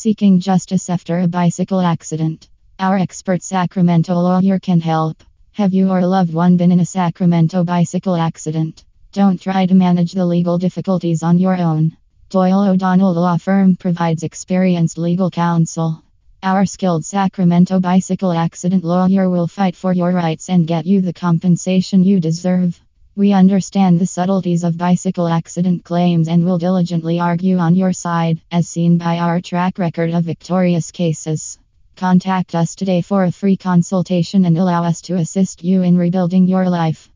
Seeking justice after a bicycle accident. Our expert Sacramento lawyer can help. Have you or a loved one been in a Sacramento bicycle accident? Don't try to manage the legal difficulties on your own. Doyle O'Donnell Law Firm provides experienced legal counsel. Our skilled Sacramento bicycle accident lawyer will fight for your rights and get you the compensation you deserve. We understand the subtleties of bicycle accident claims and will diligently argue on your side, as seen by our track record of victorious cases. Contact us today for a free consultation and allow us to assist you in rebuilding your life.